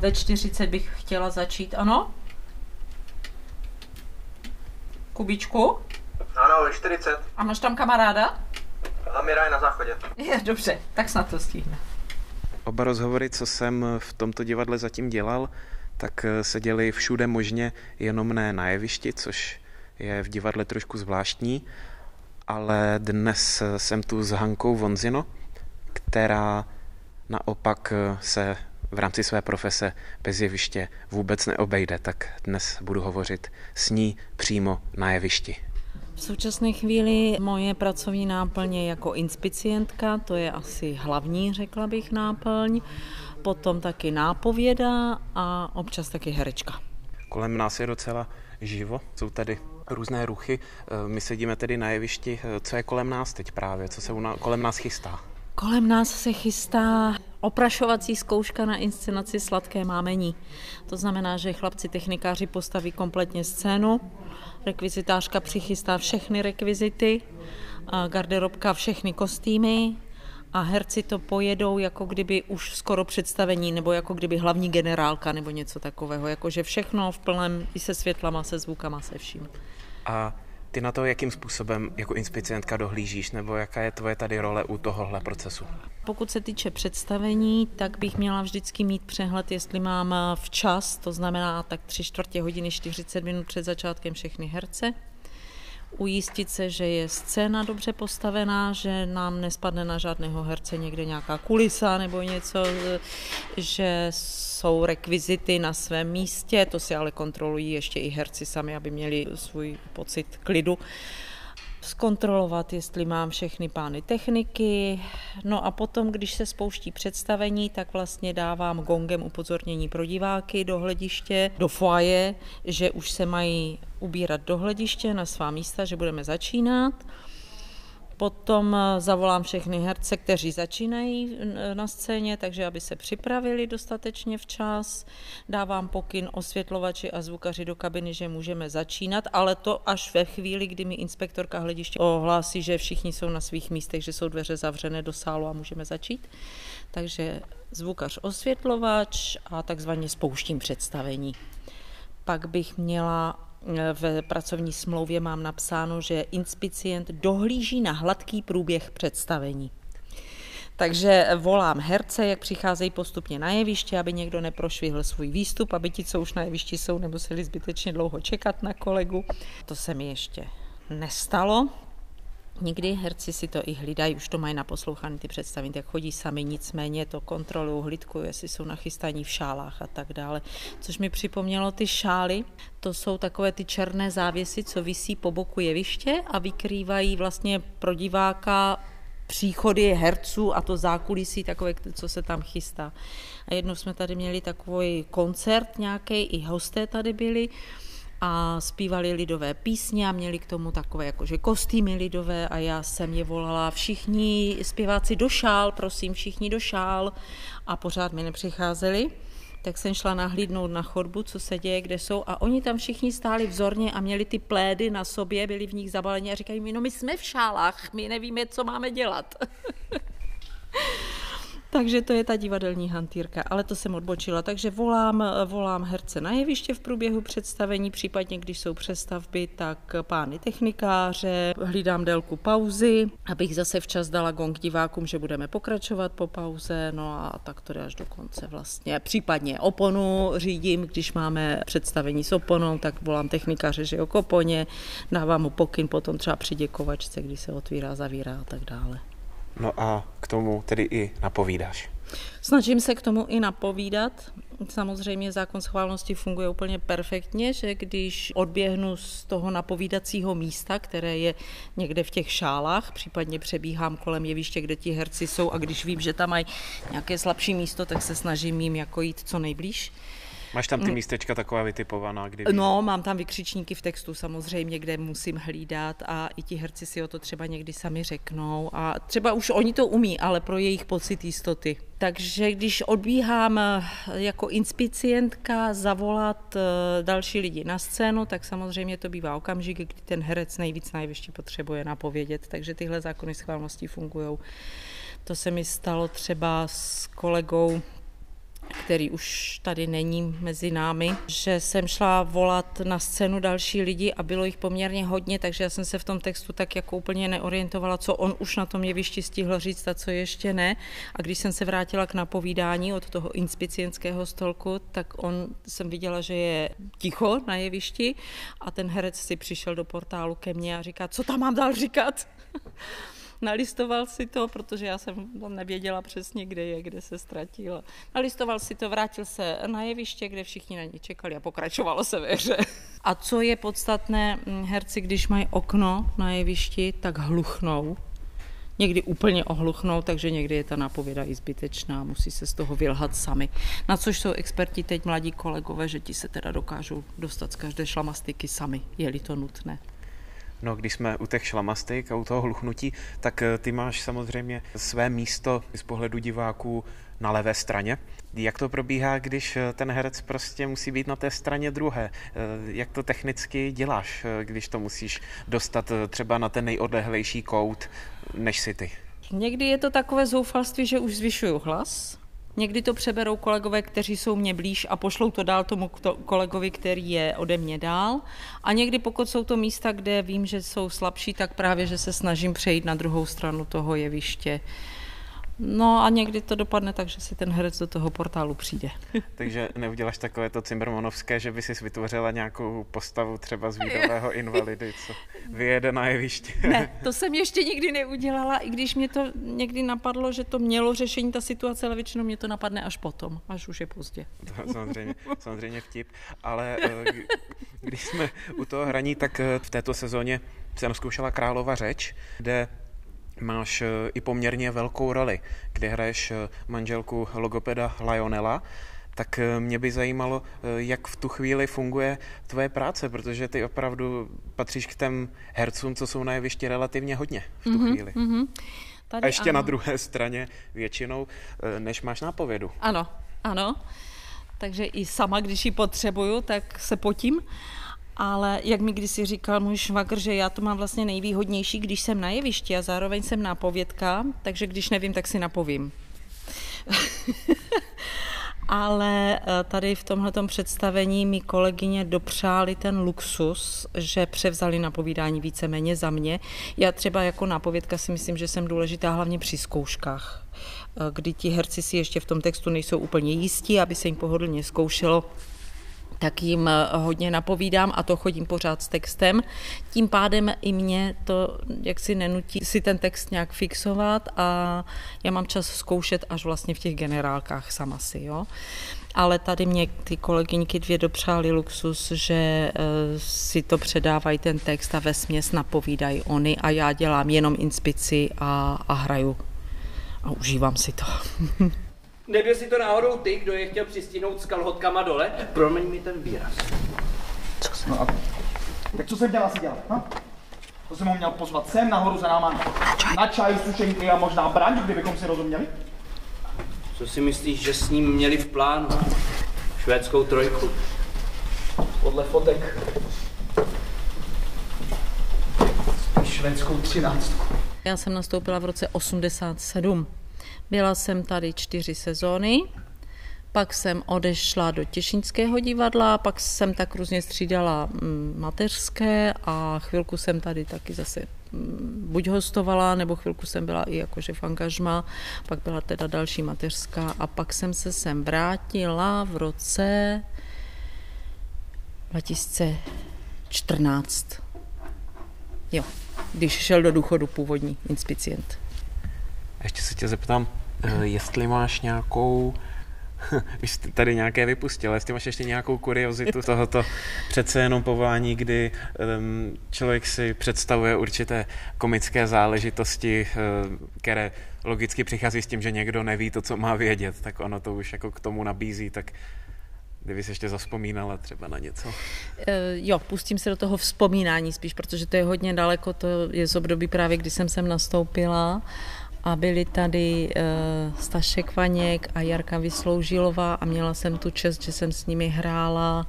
ve 40 bych chtěla začít, ano? Kubičku? Ano, ve 40. A máš tam kamaráda? A Mira na záchodě. Je, dobře, tak snad to stihne. Oba rozhovory, co jsem v tomto divadle zatím dělal, tak se děli všude možně, jenom ne na jevišti, což je v divadle trošku zvláštní, ale dnes jsem tu s Hankou Vonzino, která naopak se v rámci své profese bez jeviště vůbec neobejde, tak dnes budu hovořit s ní přímo na jevišti. V současné chvíli moje pracovní náplň je jako inspicientka, to je asi hlavní, řekla bych, náplň. Potom taky nápověda a občas taky herečka. Kolem nás je docela živo, jsou tady různé ruchy. My sedíme tedy na jevišti. Co je kolem nás teď právě? Co se kolem nás chystá? Kolem nás se chystá oprašovací zkouška na inscenaci Sladké mámení. To znamená, že chlapci technikáři postaví kompletně scénu, rekvizitářka přichystá všechny rekvizity, garderobka všechny kostýmy, a herci to pojedou jako kdyby už skoro představení, nebo jako kdyby hlavní generálka, nebo něco takového, jakože všechno v plném, i se světlama, se zvukama, se vším. A ty na to, jakým způsobem jako inspicientka dohlížíš, nebo jaká je tvoje tady role u tohohle procesu? Pokud se týče představení, tak bych měla vždycky mít přehled, jestli mám včas, to znamená tak tři čtvrtě hodiny, 40 minut před začátkem všechny herce, ujistit se, že je scéna dobře postavená, že nám nespadne na žádného herce někde nějaká kulisa nebo něco, že jsou rekvizity na svém místě, to si ale kontrolují ještě i herci sami, aby měli svůj pocit klidu zkontrolovat, jestli mám všechny pány techniky. No a potom, když se spouští představení, tak vlastně dávám gongem upozornění pro diváky do hlediště, do foaje, že už se mají ubírat do hlediště na svá místa, že budeme začínat. Potom eh, zavolám všechny herce, kteří začínají eh, na scéně, takže aby se připravili dostatečně včas. Dávám pokyn osvětlovači a zvukaři do kabiny, že můžeme začínat, ale to až ve chvíli, kdy mi inspektorka hlediště ohlásí, že všichni jsou na svých místech, že jsou dveře zavřené do sálu a můžeme začít. Takže zvukař osvětlovač a takzvaně spouštím představení. Pak bych měla v pracovní smlouvě mám napsáno, že inspicient dohlíží na hladký průběh představení. Takže volám herce, jak přicházejí postupně na jeviště, aby někdo neprošvihl svůj výstup, aby ti, co už na jevišti jsou, nemuseli zbytečně dlouho čekat na kolegu. To se mi ještě nestalo, Někdy herci si to i hlídají, už to mají naposlouchané ty představy, jak chodí sami, nicméně to kontrolují, hlídkují, jestli jsou nachystaní v šálách a tak dále. Což mi připomnělo ty šály, to jsou takové ty černé závěsy, co visí po boku jeviště a vykrývají vlastně pro diváka příchody herců a to zákulisí takové, co se tam chystá. A jednou jsme tady měli takový koncert nějaký, i hosté tady byli, a zpívali lidové písně a měli k tomu takové jakože kostýmy lidové a já jsem je volala všichni zpěváci do šál, prosím, všichni do šál a pořád mi nepřicházeli. Tak jsem šla nahlídnout na chodbu, co se děje, kde jsou a oni tam všichni stáli vzorně a měli ty plédy na sobě, byli v nich zabaleni a říkají mi, no my jsme v šálách, my nevíme, co máme dělat. Takže to je ta divadelní hantýrka, ale to jsem odbočila. Takže volám, volám herce na jeviště v průběhu představení, případně když jsou přestavby, tak pány technikáře, hlídám délku pauzy, abych zase včas dala gong divákům, že budeme pokračovat po pauze, no a tak to jde až do konce vlastně. Případně oponu řídím, když máme představení s oponou, tak volám technikáře, že jo, koponě, dávám mu pokyn potom třeba při děkovačce, když se otvírá, zavírá a tak dále. No a k tomu tedy i napovídáš. Snažím se k tomu i napovídat. Samozřejmě zákon schválnosti funguje úplně perfektně, že když odběhnu z toho napovídacího místa, které je někde v těch šálách, případně přebíhám kolem jeviště, kde ti herci jsou a když vím, že tam mají nějaké slabší místo, tak se snažím jim jako jít co nejblíž Máš tam ty mm. místečka taková vytipovaná? Kdy No, mám tam vykřičníky v textu samozřejmě, kde musím hlídat a i ti herci si o to třeba někdy sami řeknou a třeba už oni to umí, ale pro jejich pocit jistoty. Takže když odbíhám eh, jako inspicientka zavolat eh, další lidi na scénu, tak samozřejmě to bývá okamžik, kdy ten herec nejvíc najvyšší potřebuje napovědět, takže tyhle zákony schválnosti fungují. To se mi stalo třeba s kolegou který už tady není mezi námi, že jsem šla volat na scénu další lidi a bylo jich poměrně hodně, takže já jsem se v tom textu tak jako úplně neorientovala, co on už na tom jevišti stihl říct a co ještě ne. A když jsem se vrátila k napovídání od toho inspicientského stolku, tak on jsem viděla, že je ticho na jevišti a ten herec si přišel do portálu ke mně a říká, co tam mám dál říkat? nalistoval si to, protože já jsem nevěděla přesně, kde je, kde se ztratil. Nalistoval si to, vrátil se na jeviště, kde všichni na ní čekali a pokračovalo se ve hře. A co je podstatné, hm, herci, když mají okno na jevišti, tak hluchnou. Někdy úplně ohluchnou, takže někdy je ta nápověda i zbytečná, musí se z toho vylhat sami. Na což jsou experti teď mladí kolegové, že ti se teda dokážou dostat z každé šlamastiky sami, je-li to nutné. No, když jsme u těch šlamastik a u toho hluchnutí, tak eh, ty máš samozřejmě své místo z pohledu diváků na levé straně. Jak to probíhá, když eh, ten herec prostě musí být na té straně druhé? Eh, jak to technicky děláš, když to musíš dostat třeba na ten nejodlehlejší kout, než si ty? Někdy je to takové zoufalství, že už zvyšuju hlas, Někdy to přeberou kolegové, kteří jsou mě blíž a pošlou to dál tomu kolegovi, který je ode mě dál. A někdy, pokud jsou to místa, kde vím, že jsou slabší, tak právě, že se snažím přejít na druhou stranu toho jeviště. No a někdy to dopadne tak, že si ten herec do toho portálu přijde. Takže neuděláš takové to Cimbermanovské, že by si vytvořila nějakou postavu třeba z výdového invalidy, co vyjede na jeviště? Ne, to jsem ještě nikdy neudělala, i když mě to někdy napadlo, že to mělo řešení ta situace, ale většinou mě to napadne až potom, až už je pozdě. To samozřejmě, samozřejmě vtip, ale eh, když jsme u toho hraní, tak eh, v této sezóně jsem zkoušela Králova řeč, kde máš eh, i poměrně velkou roli, kde hraješ eh, manželku logopeda Lionela, tak eh, mě by zajímalo, jak v tu chvíli funguje tvoje práce, protože ty opravdu patříš k těm hercům, co jsou na jevišti relativně hodně v tu mm-hmm, chvíli. Mm-hmm. Tady A ještě ano. na druhé straně většinou, než máš nápovědu. Ano, ano. Takže i sama, když ji potřebuju, tak se potím ale jak mi kdysi říkal můj švagr, že já to mám vlastně nejvýhodnější, když jsem na jevišti a zároveň jsem nápovědka, takže když nevím, tak si napovím. ale eh, tady v tomhle představení mi kolegyně dopřáli ten luxus, že převzali napovídání víceméně za mě. Já třeba jako nápovědka si myslím, že jsem důležitá hlavně při zkouškách, eh, kdy ti herci si ještě v tom textu nejsou úplně jistí, aby se jim pohodlně zkoušelo tak jim eh, hodně napovídám a to chodím pořád s textem. Tím pádem i mě to jaksi nenutí si ten text nějak fixovat a já mám čas zkoušet až vlastně v těch generálkách sama si, jo. Ale tady mě ty kolegyňky dvě dopřáli luxus, že eh, si to předávají ten text a ve směs napovídají oni a já dělám jenom inspici a, a hraju a užívám si to. Nebyl si to náhodou ty, kdo je chtěl přistínout s kalhotkama dole? Promiň mi ten výraz. Co jsem? No a... Tak co jsem měl asi dělat? Ha? To jsem ho měl pozvat sem nahoru za náma na čaj, na čaj sušenky a možná branč, kdybychom si rozuměli? Co si myslíš, že s ním měli v plánu? Švédskou trojku? Podle fotek. Spíš švédskou třináctku. Já jsem nastoupila v roce 87. Byla jsem tady čtyři sezóny, pak jsem odešla do Těšinského divadla, pak jsem tak různě střídala mm, mateřské a chvilku jsem tady taky zase mm, buď hostovala, nebo chvilku jsem byla i jakože v angažma, pak byla teda další mateřská a pak jsem se sem vrátila v roce 2014. Jo, když šel do důchodu původní inspicient. Ještě se tě zeptám, Eh, jestli máš nějakou už tady nějaké vypustil, jestli máš ještě nějakou kuriozitu tohoto přece jenom povolání, kdy um, člověk si představuje určité komické záležitosti, uh, které logicky přichází s tím, že někdo neví to, co má vědět, tak ono to už jako k tomu nabízí, tak kdyby se ještě zaspomínala třeba na něco. Uh, jo, pustím se do toho vzpomínání spíš, protože to je hodně daleko, to je z období právě, kdy jsem sem nastoupila a byli tady uh, Stašek Vaněk a Jarka Vysloužilová a měla jsem tu čest, že jsem s nimi hrála,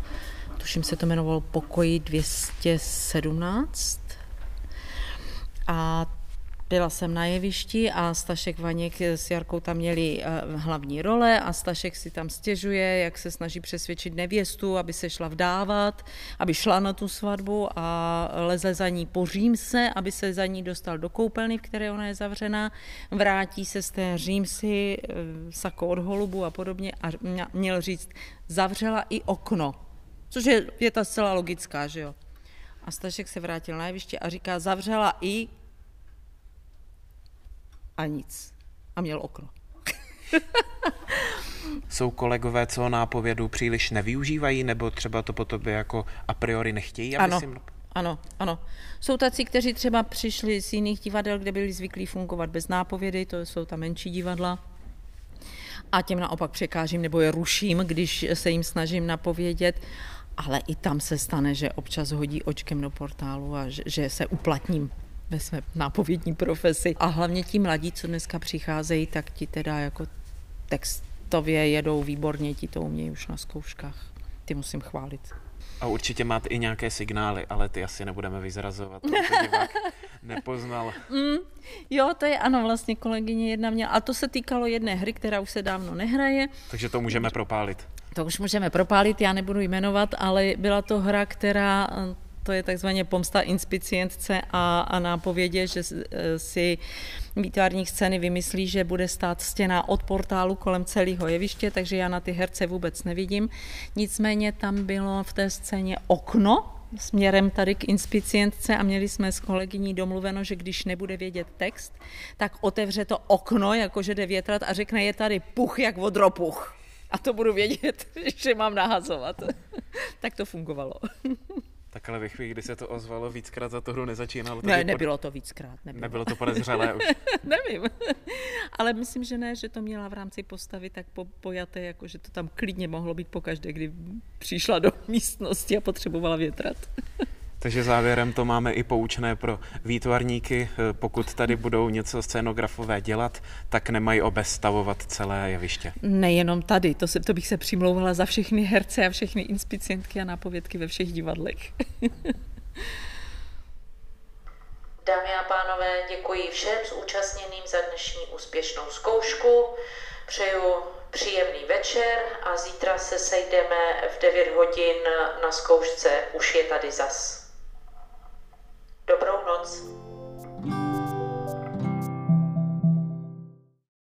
tuším se to jmenovalo Pokoji 217. A Byla jsem na jevišti a Stašek Vaněk s Jarkou tam měli eh, hlavní role a Stašek si tam stěžuje, jak se snaží přesvědčit nevěstu, aby se šla vdávat, aby šla na tu svatbu a leze za ní po římse, aby se za ní dostal do koupelny, v které ona je zavřená, vrátí se z té římsy, eh, sako od holubu a podobně a měl říct, zavřela i okno, což je věta zcela logická, že jo. A Stašek se vrátil na jeviště a říká, zavřela i a nic. A měl okno. Jsou kolegové, co nápovědu příliš nevyužívají, nebo třeba to po tobě jako a priori nechtějí? Aby ano, si... ano, ano. Jsou tací, kteří třeba přišli z jiných divadel, kde byli zvyklí fungovat bez nápovědy, to jsou ta menší divadla. A těm naopak překážím nebo je ruším, když se jim snažím napovědět. Ale i tam se stane, že občas hodí očkem do portálu a že, že se uplatním ve své nápovědní profesi. A hlavně ti mladí, co dneska přicházejí, tak ti teda jako textově jedou výborně, ti to umějí už na zkouškách. Ty musím chválit. A určitě máte i nějaké signály, ale ty asi nebudeme vyzrazovat, divák nepoznal. Mm, jo, to je ano, vlastně kolegyně jedna měla. A to se týkalo jedné hry, která už se dávno nehraje. Takže to můžeme propálit. To už můžeme propálit, já nebudu jmenovat, ale byla to hra, která to je takzvaně pomsta inspicientce a, a nápovědě, že e, si výtvarník scény vymyslí, že bude stát stěna od portálu kolem celého jeviště, takže já na ty herce vůbec nevidím. Nicméně tam bylo v té scéně okno, směrem tady k inspicientce a měli jsme s kolegyní domluveno, že když nebude vědět text, tak otevře to okno, jakože jde větrat a řekne, je tady puch jak vodropuch. A to budu vědět, že mám nahazovat. tak to fungovalo. Tak ale ve chvíli, kdy se to ozvalo víckrát za tu hru nezačínalo. Ne, nebylo to víckrát. Nebylo, nebylo to podezřelé už. Nevím, ale myslím, že ne, že to měla v rámci postavy tak po, pojaté, jako že to tam klidně mohlo být pokaždé, kdy přišla do místnosti a potřebovala větrat. Takže závěrem to máme i poučné pro výtvarníky. Pokud tady budou něco scénografové dělat, tak nemají obestavovat celé jeviště. Nejenom tady, to, se, to bych se přimlouvala za všechny herce a všechny inspicientky a nápovědky ve všech divadlech. Dámy a pánové, děkuji všem zúčastněným za dnešní úspěšnou zkoušku. Přeju příjemný večer a zítra se sejdeme v 9 hodin na zkoušce Už je tady zas. Dobrou noc.